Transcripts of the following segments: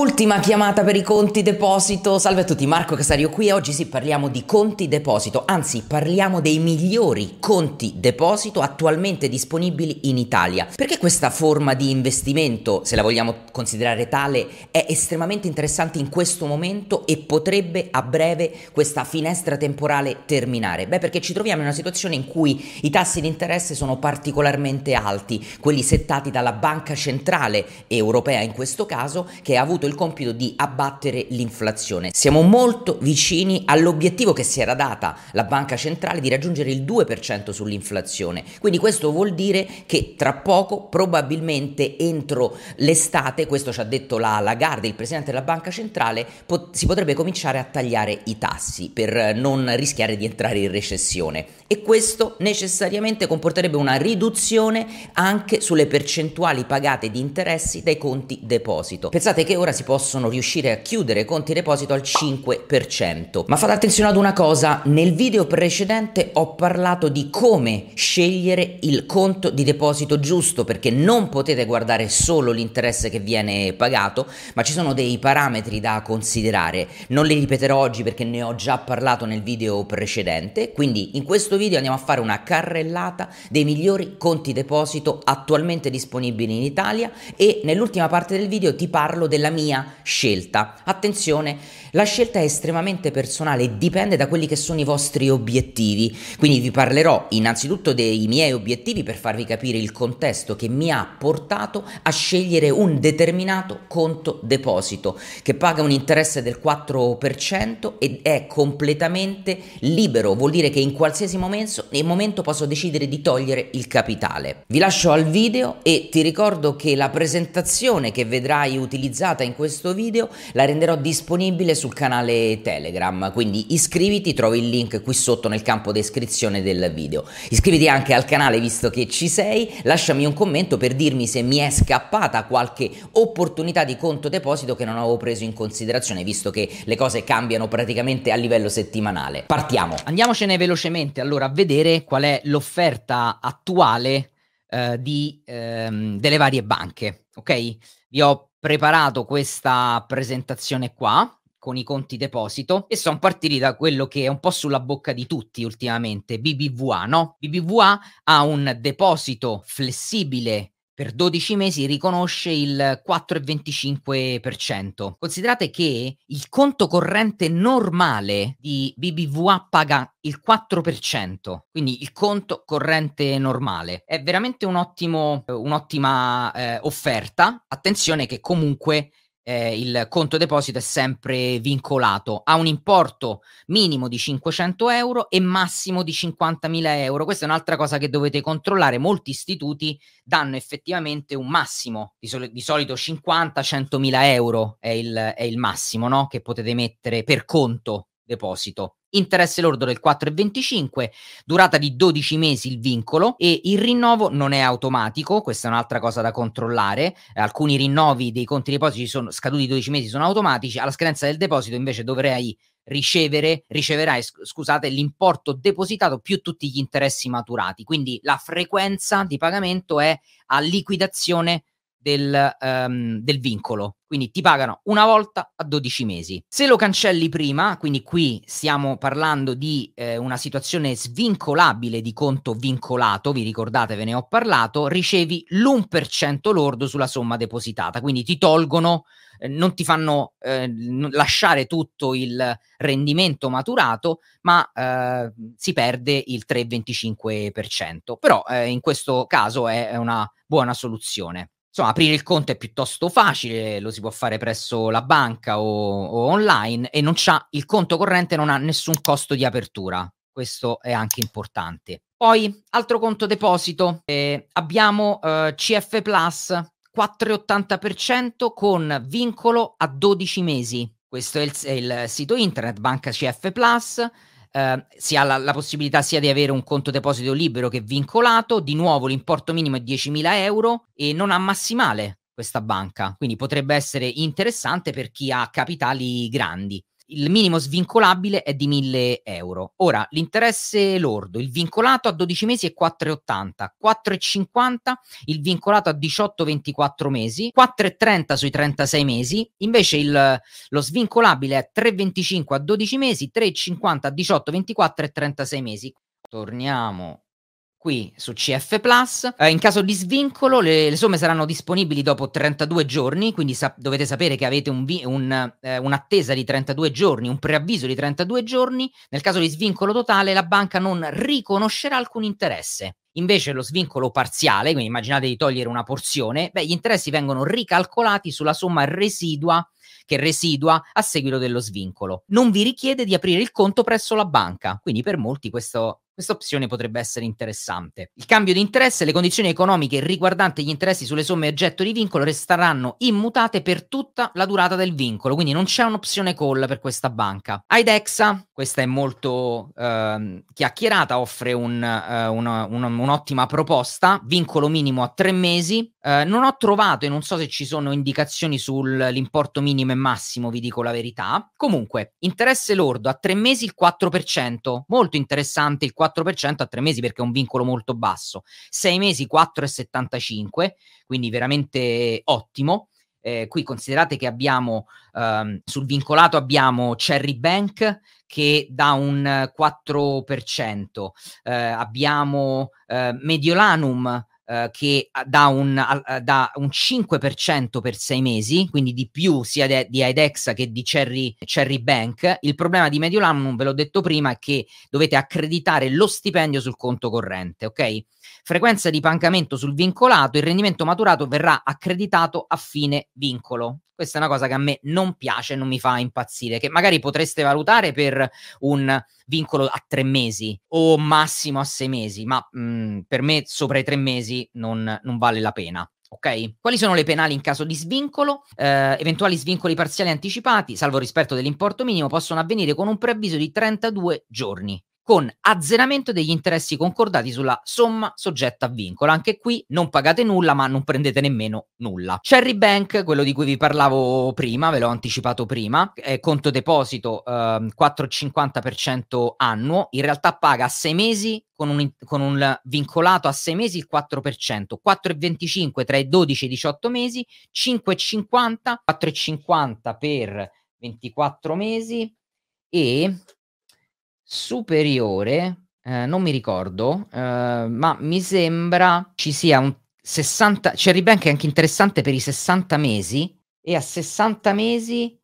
Ultima chiamata per i conti deposito. Salve a tutti, Marco Casario qui oggi sì parliamo di conti deposito, anzi parliamo dei migliori conti deposito attualmente disponibili in Italia. Perché questa forma di investimento, se la vogliamo considerare tale, è estremamente interessante in questo momento e potrebbe a breve questa finestra temporale terminare? Beh, perché ci troviamo in una situazione in cui i tassi di interesse sono particolarmente alti, quelli settati dalla Banca Centrale Europea in questo caso, che ha avuto avuto il compito di abbattere l'inflazione. Siamo molto vicini all'obiettivo che si era data la banca centrale di raggiungere il 2% sull'inflazione. Quindi questo vuol dire che tra poco, probabilmente entro l'estate, questo ci ha detto la Lagarde, il presidente della banca centrale, pot- si potrebbe cominciare a tagliare i tassi per non rischiare di entrare in recessione. E questo necessariamente comporterebbe una riduzione anche sulle percentuali pagate di interessi dai conti deposito. Pensate che ora ora si possono riuscire a chiudere conti deposito al 5%. Ma fate attenzione ad una cosa, nel video precedente ho parlato di come scegliere il conto di deposito giusto perché non potete guardare solo l'interesse che viene pagato, ma ci sono dei parametri da considerare. Non li ripeterò oggi perché ne ho già parlato nel video precedente, quindi in questo video andiamo a fare una carrellata dei migliori conti deposito attualmente disponibili in Italia e nell'ultima parte del video ti parlo della mia mia scelta. Attenzione, la scelta è estremamente personale e dipende da quelli che sono i vostri obiettivi. Quindi vi parlerò innanzitutto dei miei obiettivi per farvi capire il contesto che mi ha portato a scegliere un determinato conto deposito che paga un interesse del 4% ed è completamente libero, vuol dire che in qualsiasi momento, momento posso decidere di togliere il capitale. Vi lascio al video e ti ricordo che la presentazione che vedrai utilizzata in questo video la renderò disponibile sul canale Telegram, quindi iscriviti, trovi il link qui sotto nel campo descrizione del video. Iscriviti anche al canale visto che ci sei, lasciami un commento per dirmi se mi è scappata qualche opportunità di conto deposito che non avevo preso in considerazione, visto che le cose cambiano praticamente a livello settimanale. Partiamo. Andiamocene velocemente allora a vedere qual è l'offerta attuale eh, di, ehm, delle varie banche, ok? Vi ho preparato questa presentazione qua con i conti deposito e sono partiti da quello che è un po' sulla bocca di tutti ultimamente, BBVA, no? BBVA ha un deposito flessibile per 12 mesi riconosce il 4,25%. Considerate che il conto corrente normale di BBVA paga il 4%, quindi il conto corrente normale. È veramente un ottimo, un'ottima eh, offerta. Attenzione che comunque eh, il conto deposito è sempre vincolato a un importo minimo di 500 euro e massimo di 50.000 euro. Questa è un'altra cosa che dovete controllare. Molti istituti danno effettivamente un massimo, di, sol- di solito 50-100.000 euro è il, è il massimo no? che potete mettere per conto deposito. Interesse lordo del 4,25, durata di 12 mesi il vincolo e il rinnovo non è automatico, questa è un'altra cosa da controllare. Alcuni rinnovi dei conti depositi sono scaduti 12 mesi sono automatici, alla scadenza del deposito invece dovrei ricevere, riceverai scusate, l'importo depositato più tutti gli interessi maturati. Quindi la frequenza di pagamento è a liquidazione del, um, del, vincolo. Quindi ti pagano una volta a 12 mesi. Se lo cancelli prima, quindi qui stiamo parlando di eh, una situazione svincolabile di conto vincolato, vi ricordate, ve ne ho parlato, ricevi l'1% lordo sulla somma depositata. Quindi ti tolgono, eh, non ti fanno eh, lasciare tutto il rendimento maturato, ma eh, si perde il 3,25%. Però eh, in questo caso è una buona soluzione. Insomma, aprire il conto è piuttosto facile, lo si può fare presso la banca o, o online e il conto corrente non ha nessun costo di apertura. Questo è anche importante. Poi, altro conto deposito, eh, abbiamo eh, CF Plus 4,80% con vincolo a 12 mesi. Questo è il, è il sito internet Banca CF Plus eh, si ha la, la, possibilità sia di avere un conto deposito libero che vincolato, di nuovo l'importo minimo è 10.000 euro e non ha massimale questa banca, quindi potrebbe essere interessante per chi ha capitali grandi. Il minimo svincolabile è di 1000 euro. Ora, l'interesse lordo, il vincolato a 12 mesi è 4,80, 4,50 il vincolato a 18-24 mesi, 4,30 sui 36 mesi, invece il, lo svincolabile è 3,25 a 12 mesi, 3,50 a 18, 24 e 36 mesi. Torniamo qui su CF Plus. Eh, in caso di svincolo, le, le, somme saranno disponibili dopo 32 giorni, quindi sa- dovete sapere che avete un vi- un, eh, un'attesa di 32 giorni, un preavviso di 32 giorni. Nel caso di svincolo totale, la banca non riconoscerà alcun interesse. Invece lo svincolo parziale, quindi immaginate di togliere una porzione, beh, gli interessi vengono ricalcolati sulla somma residua che residua a seguito dello svincolo. Non vi richiede di aprire il conto presso la banca, quindi per molti questo questa opzione potrebbe essere interessante. Il cambio di interesse e le condizioni economiche riguardanti gli interessi sulle somme oggetto di vincolo resteranno immutate per tutta la durata del vincolo, quindi non c'è un'opzione call per questa banca. IDEXA, questa è molto eh, chiacchierata, offre un, eh, una, una, un'ottima proposta, vincolo minimo a tre mesi. Eh, non ho trovato e non so se ci sono indicazioni sull'importo minimo e massimo, vi dico la verità. Comunque, interesse lordo a tre mesi il 4%, molto interessante il 4%. 4% a tre mesi perché è un vincolo molto basso, sei mesi 4,75, quindi veramente ottimo. Eh, qui considerate che abbiamo ehm, sul vincolato abbiamo Cherry Bank che dà un 4%, eh, abbiamo eh, Mediolanum Uh, che dà un, uh, dà un, 5% per sei mesi, quindi di più sia de- di IDEXA che di Cherry, Cherry, Bank. Il problema di Mediolanum, ve l'ho detto prima, è che dovete accreditare lo stipendio sul conto corrente, ok? Frequenza di pagamento sul vincolato, il rendimento maturato verrà accreditato a fine vincolo. Questa è una cosa che a me non piace, non mi fa impazzire, che magari potreste valutare per un vincolo a tre mesi o massimo a sei mesi, ma mh, mm, per me sopra i tre mesi non, non vale la pena. Ok? Quali sono le penali in caso di svincolo? Eh, eventuali svincoli parziali anticipati, salvo rispetto dell'importo minimo, possono avvenire con un preavviso di 32 giorni con azzeramento degli interessi concordati sulla somma soggetta a vincolo. Anche qui non pagate nulla, ma non prendete nemmeno nulla. Cherry Bank, quello di cui vi parlavo prima, ve l'ho anticipato prima, è conto deposito eh, 4,50% annuo, in realtà paga a 6 mesi con un, con un, vincolato a 6 mesi il 4%, 4,25 tra i 12 e i 18 mesi, 5,50, 4,50 per 24 mesi e superiore, eh, non mi ricordo, eh, ma mi sembra ci sia un 60, Cherry Bank è anche interessante per i 60 mesi e a 60 mesi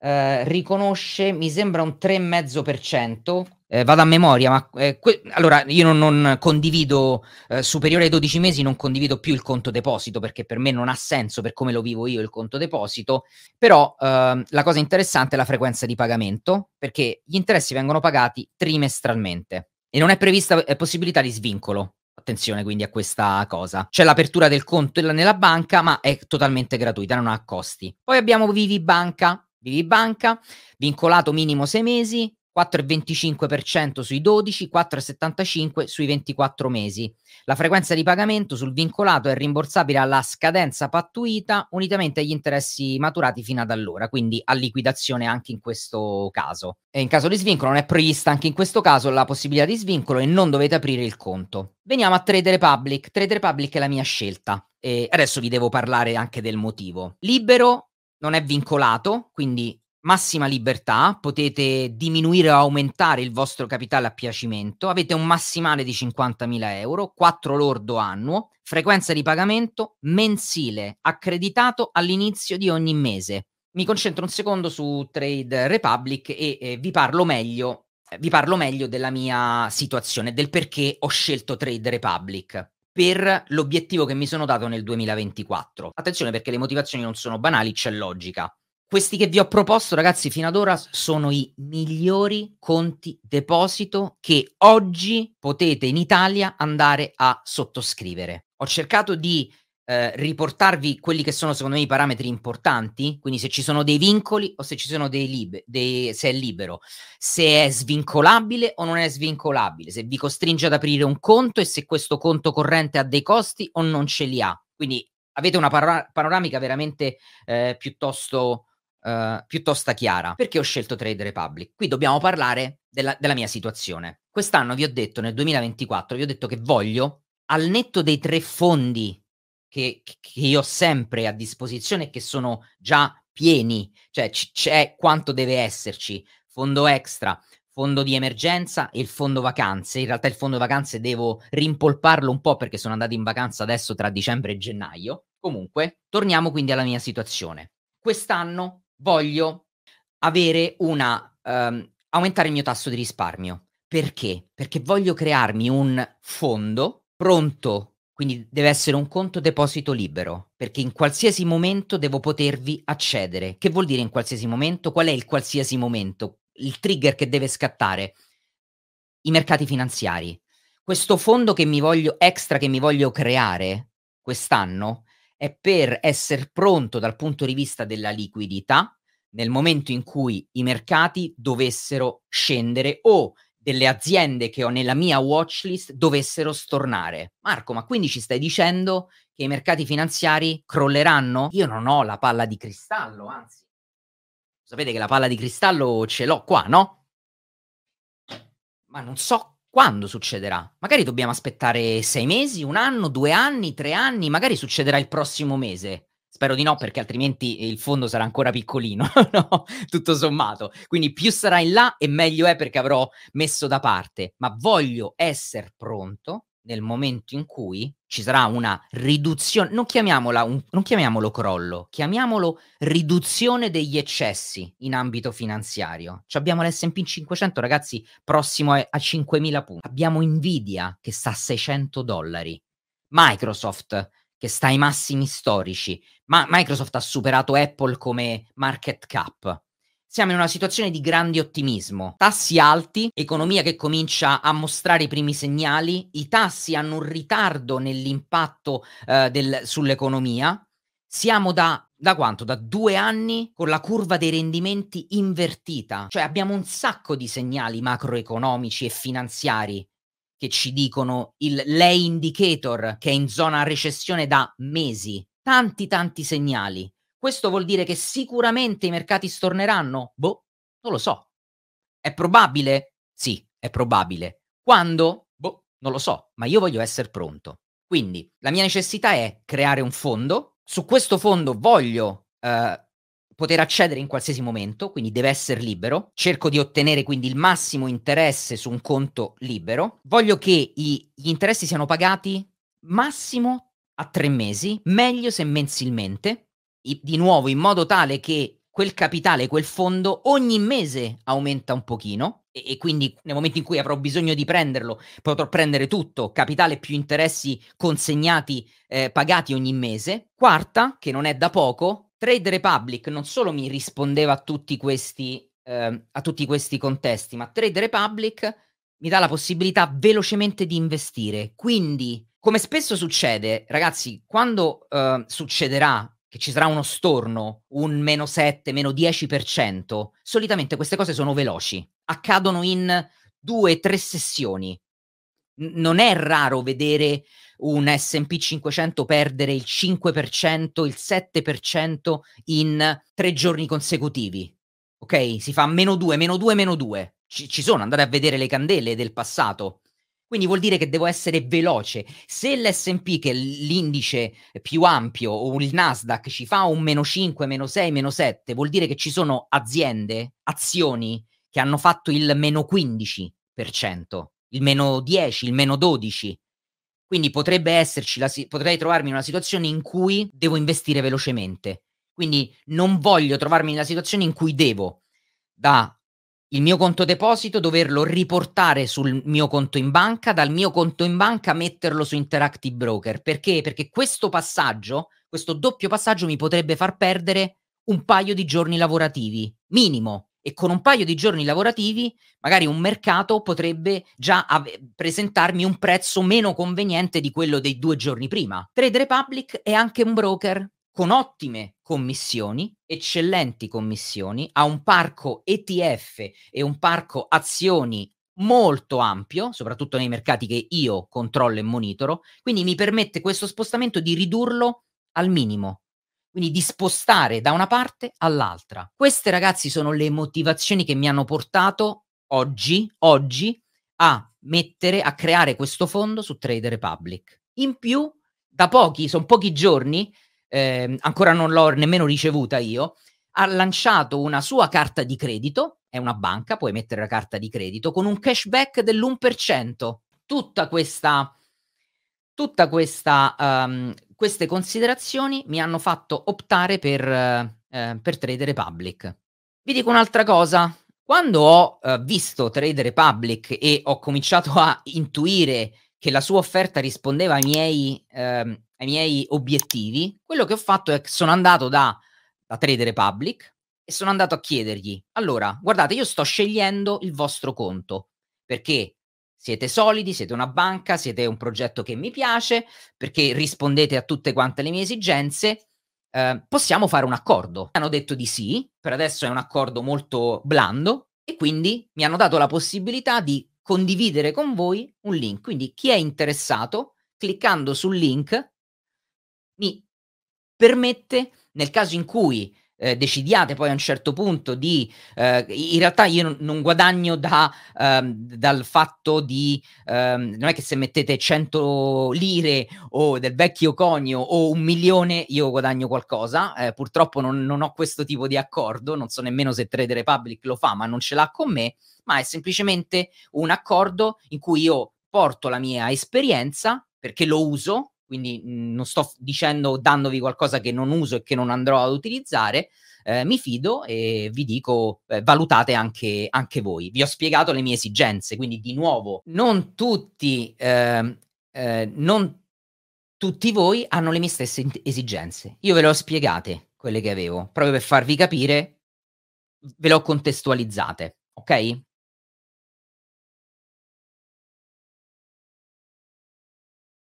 eh, riconosce, mi sembra un 3,5%, eh, vado a memoria, ma eh, que- allora io non, non condivido eh, superiore ai 12 mesi, non condivido più il conto deposito perché per me non ha senso per come lo vivo io il conto deposito, però ehm, la cosa interessante è la frequenza di pagamento perché gli interessi vengono pagati trimestralmente e non è prevista è possibilità di svincolo. Attenzione quindi a questa cosa. C'è l'apertura del conto nella banca, ma è totalmente gratuita, non ha costi. Poi abbiamo Vivi Banca. Vivi Banca, vincolato minimo 6 mesi, 4,25% sui 12, 4,75% sui 24 mesi. La frequenza di pagamento sul vincolato è rimborsabile alla scadenza pattuita unitamente agli interessi maturati fino ad allora, quindi a liquidazione anche in questo caso. E in caso di svincolo non è prevista anche in questo caso la possibilità di svincolo e non dovete aprire il conto. Veniamo a Trade Republic. Trade Republic è la mia scelta e adesso vi devo parlare anche del motivo. Libero non è vincolato, quindi massima libertà, potete diminuire o aumentare il vostro capitale a piacimento, avete un massimale di 50.000 euro, 4 lordo annuo, frequenza di pagamento mensile, accreditato all'inizio di ogni mese. Mi concentro un secondo su Trade Republic e eh, vi parlo meglio vi parlo meglio della mia situazione, del perché ho scelto Trade Republic per l'obiettivo che mi sono dato nel 2024. Attenzione perché le motivazioni non sono banali, c'è logica. Questi che vi ho proposto, ragazzi, fino ad ora sono i migliori conti deposito che oggi potete in Italia andare a sottoscrivere. Ho cercato di eh, riportarvi quelli che sono secondo me i parametri importanti, quindi se ci sono dei vincoli o se ci sono dei liberi, se è libero, se è svincolabile o non è svincolabile, se vi costringe ad aprire un conto e se questo conto corrente ha dei costi o non ce li ha. Quindi avete una para- panoramica veramente eh, piuttosto uh, piuttosto chiara. Perché ho scelto Trade Republic? Qui dobbiamo parlare della, della mia situazione. Quest'anno vi ho detto, nel 2024, vi ho detto che voglio, al netto dei tre fondi che, che io ho sempre a disposizione e che sono già pieni, cioè c- c'è quanto deve esserci, fondo extra, fondo di emergenza e il fondo vacanze. In realtà il fondo vacanze devo rimpolparlo un po' perché sono andato in vacanza adesso tra dicembre e gennaio. Comunque, torniamo quindi alla mia situazione. Quest'anno voglio avere una um, aumentare il mio tasso di risparmio. Perché? Perché voglio crearmi un fondo pronto quindi deve essere un conto deposito libero, perché in qualsiasi momento devo potervi accedere. Che vuol dire in qualsiasi momento? Qual è il qualsiasi momento? Il trigger che deve scattare? I mercati finanziari. Questo fondo che mi voglio extra che mi voglio creare quest'anno è per essere pronto dal punto di vista della liquidità nel momento in cui i mercati dovessero scendere o delle aziende che ho nella mia watchlist dovessero stornare. Marco, ma quindi ci stai dicendo che i mercati finanziari crolleranno? Io non ho la palla di cristallo, anzi. Sapete che la palla di cristallo ce l'ho qua, no? Ma non so quando succederà. Magari dobbiamo aspettare sei mesi, un anno, due anni, tre anni, magari succederà il prossimo mese. Spero di no, perché altrimenti il fondo sarà ancora piccolino, no? Tutto sommato. Quindi più sarà in là e meglio è perché avrò messo da parte. Ma voglio essere pronto nel momento in cui ci sarà una riduzione, non, un, non chiamiamolo crollo, chiamiamolo riduzione degli eccessi in ambito finanziario. Ci abbiamo l'S&P 500, ragazzi, prossimo a 5.000 punti. Abbiamo Nvidia che sta a 600 dollari. Microsoft che sta ai massimi storici, ma Microsoft ha superato Apple come market cap. Siamo in una situazione di grande ottimismo. Tassi alti, economia che comincia a mostrare i primi segnali, i tassi hanno un ritardo nell'impatto eh, del, sull'economia. Siamo da, da quanto? Da due anni con la curva dei rendimenti invertita. Cioè abbiamo un sacco di segnali macroeconomici e finanziari che ci dicono il lay indicator che è in zona recessione da mesi. Tanti tanti segnali. Questo vuol dire che sicuramente i mercati storneranno? Boh, non lo so. È probabile? Sì, è probabile. Quando? Boh, non lo so, ma io voglio essere pronto. Quindi la mia necessità è creare un fondo. Su questo fondo voglio eh, poter accedere in qualsiasi momento, quindi deve essere libero. Cerco di ottenere quindi il massimo interesse su un conto libero. Voglio che i, gli interessi siano pagati massimo a tre mesi, meglio se mensilmente, I, di nuovo in modo tale che quel capitale, quel fondo ogni mese aumenta un pochino e, e, quindi nel momento in cui avrò bisogno di prenderlo potrò prendere tutto, capitale più interessi consegnati, eh, pagati ogni mese. Quarta, che non è da poco, Trade Republic non solo mi rispondeva a tutti questi, eh, a tutti questi contesti, ma Trade Republic mi dà la possibilità velocemente di investire. Quindi, come spesso succede, ragazzi, quando eh, succederà che ci sarà uno storno, un meno 7, meno 10%, solitamente queste cose sono veloci, accadono in due, tre sessioni. Non è raro vedere un SP 500 perdere il 5%, il 7% in tre giorni consecutivi. Ok? Si fa meno 2, meno 2, meno 2. Ci, ci sono, andate a vedere le candele del passato. Quindi vuol dire che devo essere veloce. Se l'SP, che è l'indice più ampio, o il Nasdaq ci fa un meno 5, meno 6, meno 7, vuol dire che ci sono aziende, azioni che hanno fatto il meno 15%, il meno 10, il meno 12. Quindi potrebbe esserci, la, potrei trovarmi in una situazione in cui devo investire velocemente. Quindi non voglio trovarmi nella situazione in cui devo da il mio conto deposito doverlo riportare sul mio conto in banca, dal mio conto in banca metterlo su Interactive Broker. Perché? Perché questo passaggio, questo doppio passaggio mi potrebbe far perdere un paio di giorni lavorativi, minimo e con un paio di giorni lavorativi magari un mercato potrebbe già ave- presentarmi un prezzo meno conveniente di quello dei due giorni prima. Trade Republic è anche un broker con ottime commissioni, eccellenti commissioni, ha un parco ETF e un parco azioni molto ampio, soprattutto nei mercati che io controllo e monitoro, quindi mi permette questo spostamento di ridurlo al minimo. Quindi di spostare da una parte all'altra. Queste ragazzi sono le motivazioni che mi hanno portato oggi, oggi a mettere, a creare questo fondo su Trade Republic. In più, da pochi, sono pochi giorni, eh, ancora non l'ho nemmeno ricevuta io, ha lanciato una sua carta di credito, è una banca, puoi mettere la carta di credito, con un cashback dell'1%. Tutta questa, tutta questa, um, queste considerazioni mi hanno fatto optare per, uh, per Trade Republic. Vi dico un'altra cosa, quando ho uh, visto Trade Republic e ho cominciato a intuire che la sua offerta rispondeva ai miei, ehm, ai miei obiettivi, quello che ho fatto è che sono andato da, da Trade Republic e sono andato a chiedergli, allora, guardate, io sto scegliendo il vostro conto perché siete solidi, siete una banca, siete un progetto che mi piace, perché rispondete a tutte quante le mie esigenze Ehm, possiamo fare un accordo. Hanno detto di sì, per adesso è un accordo molto blando e quindi mi hanno dato la possibilità di condividere con voi un link. Quindi chi è interessato, cliccando sul link, mi permette, nel caso in cui eh, decidiate poi a un certo punto di... Eh, in realtà io non, guadagno da, ehm, dal fatto di... Ehm, non è che se mettete 100 lire o del vecchio conio o un milione io guadagno qualcosa, eh, purtroppo non, non, ho questo tipo di accordo, non so nemmeno se Trade Republic lo fa, ma non ce l'ha con me, ma è semplicemente un accordo in cui io porto la mia esperienza perché lo uso, quindi mh, non sto dicendo dandovi qualcosa che non uso e che non andrò ad utilizzare, eh, mi fido e vi dico eh, valutate anche, anche, voi. Vi ho spiegato le mie esigenze, quindi di nuovo non tutti, eh, non tutti voi hanno le mie stesse esigenze. Io ve le ho spiegate quelle che avevo, proprio per farvi capire, ve le ho contestualizzate, ok?